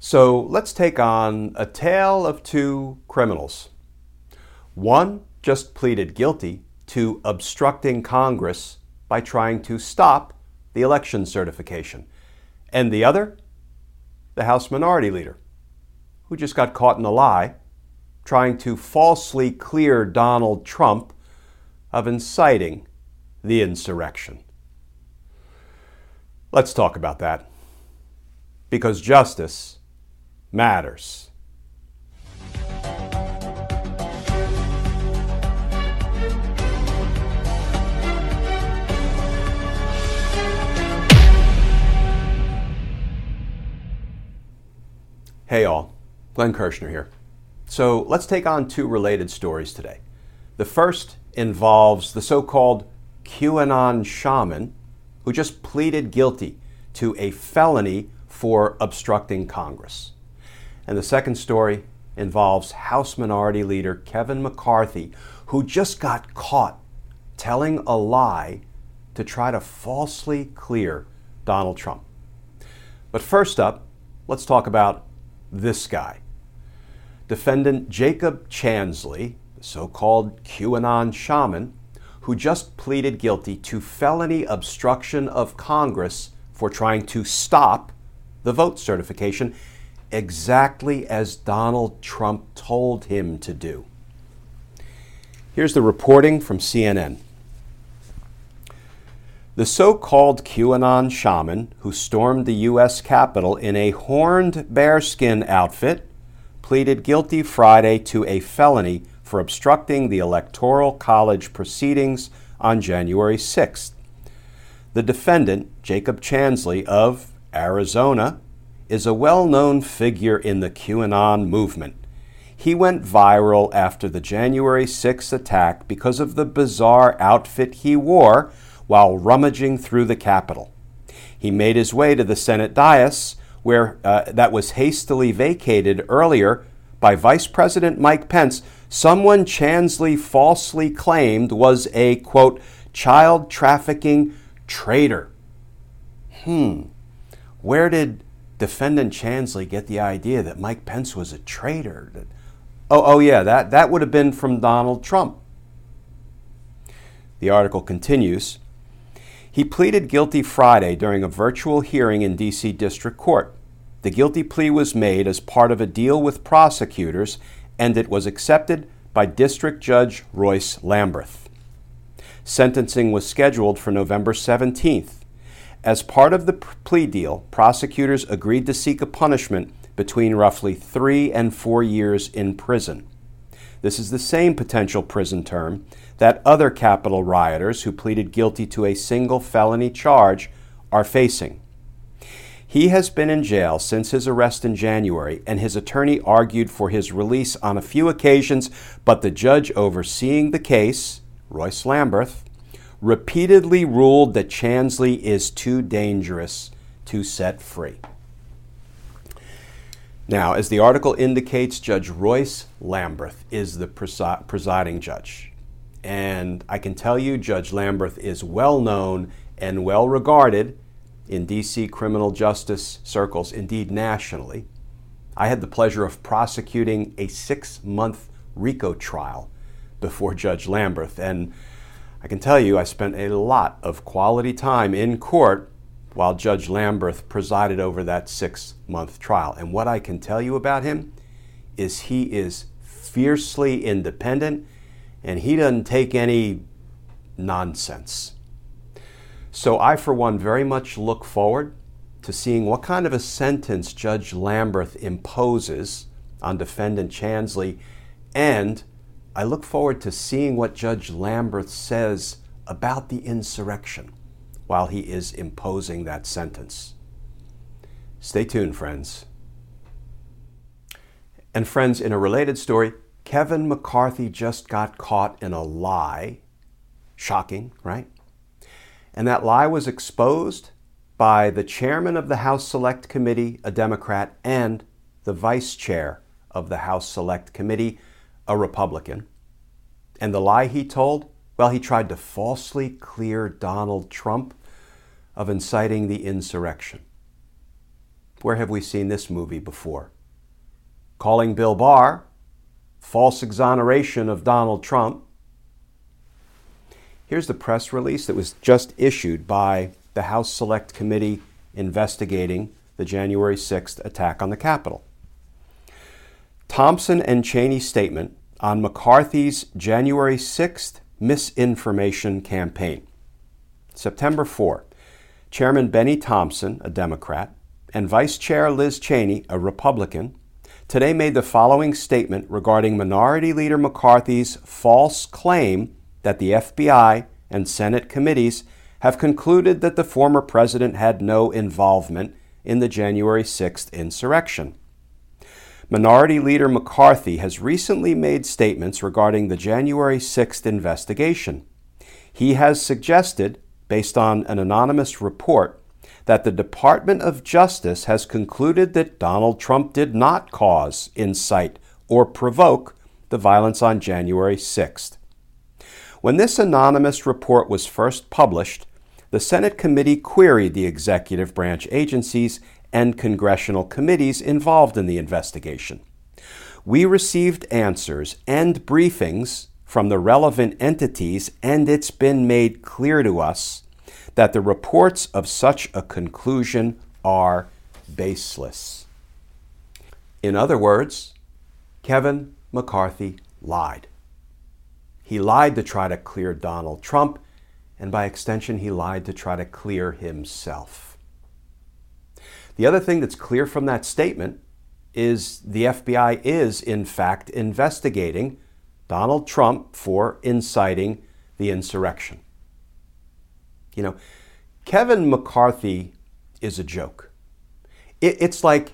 So let's take on a tale of two criminals. One just pleaded guilty to obstructing Congress by trying to stop the election certification. And the other, the House Minority Leader, who just got caught in a lie trying to falsely clear Donald Trump of inciting the insurrection. Let's talk about that. Because justice matters. Hey, all. Glenn Kirschner here. So let's take on two related stories today. The first involves the so called QAnon shaman who just pleaded guilty to a felony for obstructing Congress. And the second story involves House Minority Leader Kevin McCarthy, who just got caught telling a lie to try to falsely clear Donald Trump. But first up, let's talk about this guy. Defendant Jacob Chansley, the so called QAnon shaman, who just pleaded guilty to felony obstruction of Congress for trying to stop the vote certification exactly as Donald Trump told him to do. Here's the reporting from CNN. The so called QAnon shaman who stormed the U.S. Capitol in a horned bearskin outfit pleaded guilty Friday to a felony for obstructing the Electoral College proceedings on January 6th. The defendant, Jacob Chansley of Arizona, is a well known figure in the QAnon movement. He went viral after the January 6th attack because of the bizarre outfit he wore while rummaging through the Capitol. He made his way to the Senate dais, where uh, that was hastily vacated earlier by Vice President Mike Pence, someone Chansley falsely claimed was a quote child trafficking traitor. Hmm. Where did defendant Chansley get the idea that Mike Pence was a traitor? That, Oh, oh yeah, that, that would have been from Donald Trump. The article continues. He pleaded guilty Friday during a virtual hearing in D.C. District Court. The guilty plea was made as part of a deal with prosecutors, and it was accepted by District Judge Royce Lamberth. Sentencing was scheduled for November 17th. As part of the plea deal, prosecutors agreed to seek a punishment between roughly three and four years in prison. This is the same potential prison term that other Capitol rioters who pleaded guilty to a single felony charge are facing. He has been in jail since his arrest in January, and his attorney argued for his release on a few occasions, but the judge overseeing the case, Royce Lamberth, repeatedly ruled that Chansley is too dangerous to set free. Now, as the article indicates, Judge Royce Lamberth is the presi- presiding judge. And I can tell you, Judge Lamberth is well known and well regarded in DC criminal justice circles, indeed nationally. I had the pleasure of prosecuting a six month RICO trial before Judge Lamberth, and I can tell you I spent a lot of quality time in court while Judge Lamberth presided over that six month trial. And what I can tell you about him is he is fiercely independent and he doesn't take any nonsense. So I, for one, very much look forward to seeing what kind of a sentence Judge Lamberth imposes on defendant Chansley, and I look forward to seeing what Judge Lamberth says about the insurrection while he is imposing that sentence. Stay tuned, friends. And friends, in a related story, Kevin McCarthy just got caught in a lie. Shocking, right? And that lie was exposed by the chairman of the House Select Committee, a Democrat, and the vice chair of the House Select Committee, a Republican. And the lie he told? Well, he tried to falsely clear Donald Trump of inciting the insurrection. Where have we seen this movie before? Calling Bill Barr, false exoneration of Donald Trump. Here's the press release that was just issued by the House Select Committee investigating the January 6th attack on the Capitol. Thompson and Cheney statement on McCarthy's January 6th misinformation campaign. September 4, Chairman Bennie Thompson, a Democrat, and Vice Chair Liz Cheney, a Republican, today made the following statement regarding Minority Leader McCarthy's false claim that the FBI and Senate committees have concluded that the former president had no involvement in the January 6th insurrection. Minority Leader McCarthy has recently made statements regarding the January 6th investigation. He has suggested, based on an anonymous report, that the Department of Justice has concluded that Donald Trump did not cause, incite, or provoke the violence on January 6th. When this anonymous report was first published, the Senate committee queried the executive branch agencies and congressional committees involved in the investigation. We received answers and briefings from the relevant entities, and it's been made clear to us that the reports of such a conclusion are baseless. In other words, Kevin McCarthy lied. He lied to try to clear Donald Trump, and by extension, he lied to try to clear himself. The other thing that's clear from that statement is the FBI is, in fact, investigating Donald Trump for inciting the insurrection. You know, Kevin McCarthy is a joke. it's like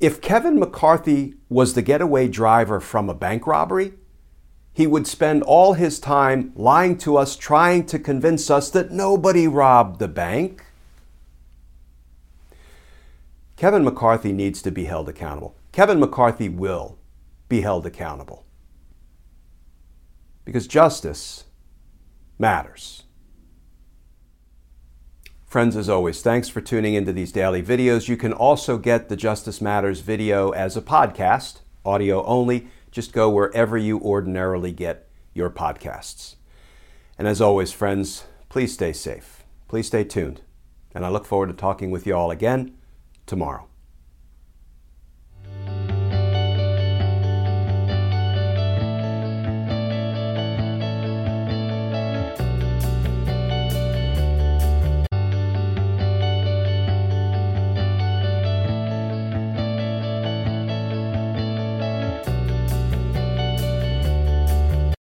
if Kevin McCarthy was the getaway driver from a bank robbery, he would spend all his time lying to us, trying to convince us that nobody robbed the bank. Kevin McCarthy needs to be held accountable. Kevin McCarthy will be held accountable. Because justice matters. Friends, as always, thanks for tuning into these daily videos. You can also get the Justice Matters video as a podcast, audio only. Just go wherever you ordinarily get your podcasts. And as always, friends, please stay safe. Please stay tuned. And I look forward to talking with you all again tomorrow.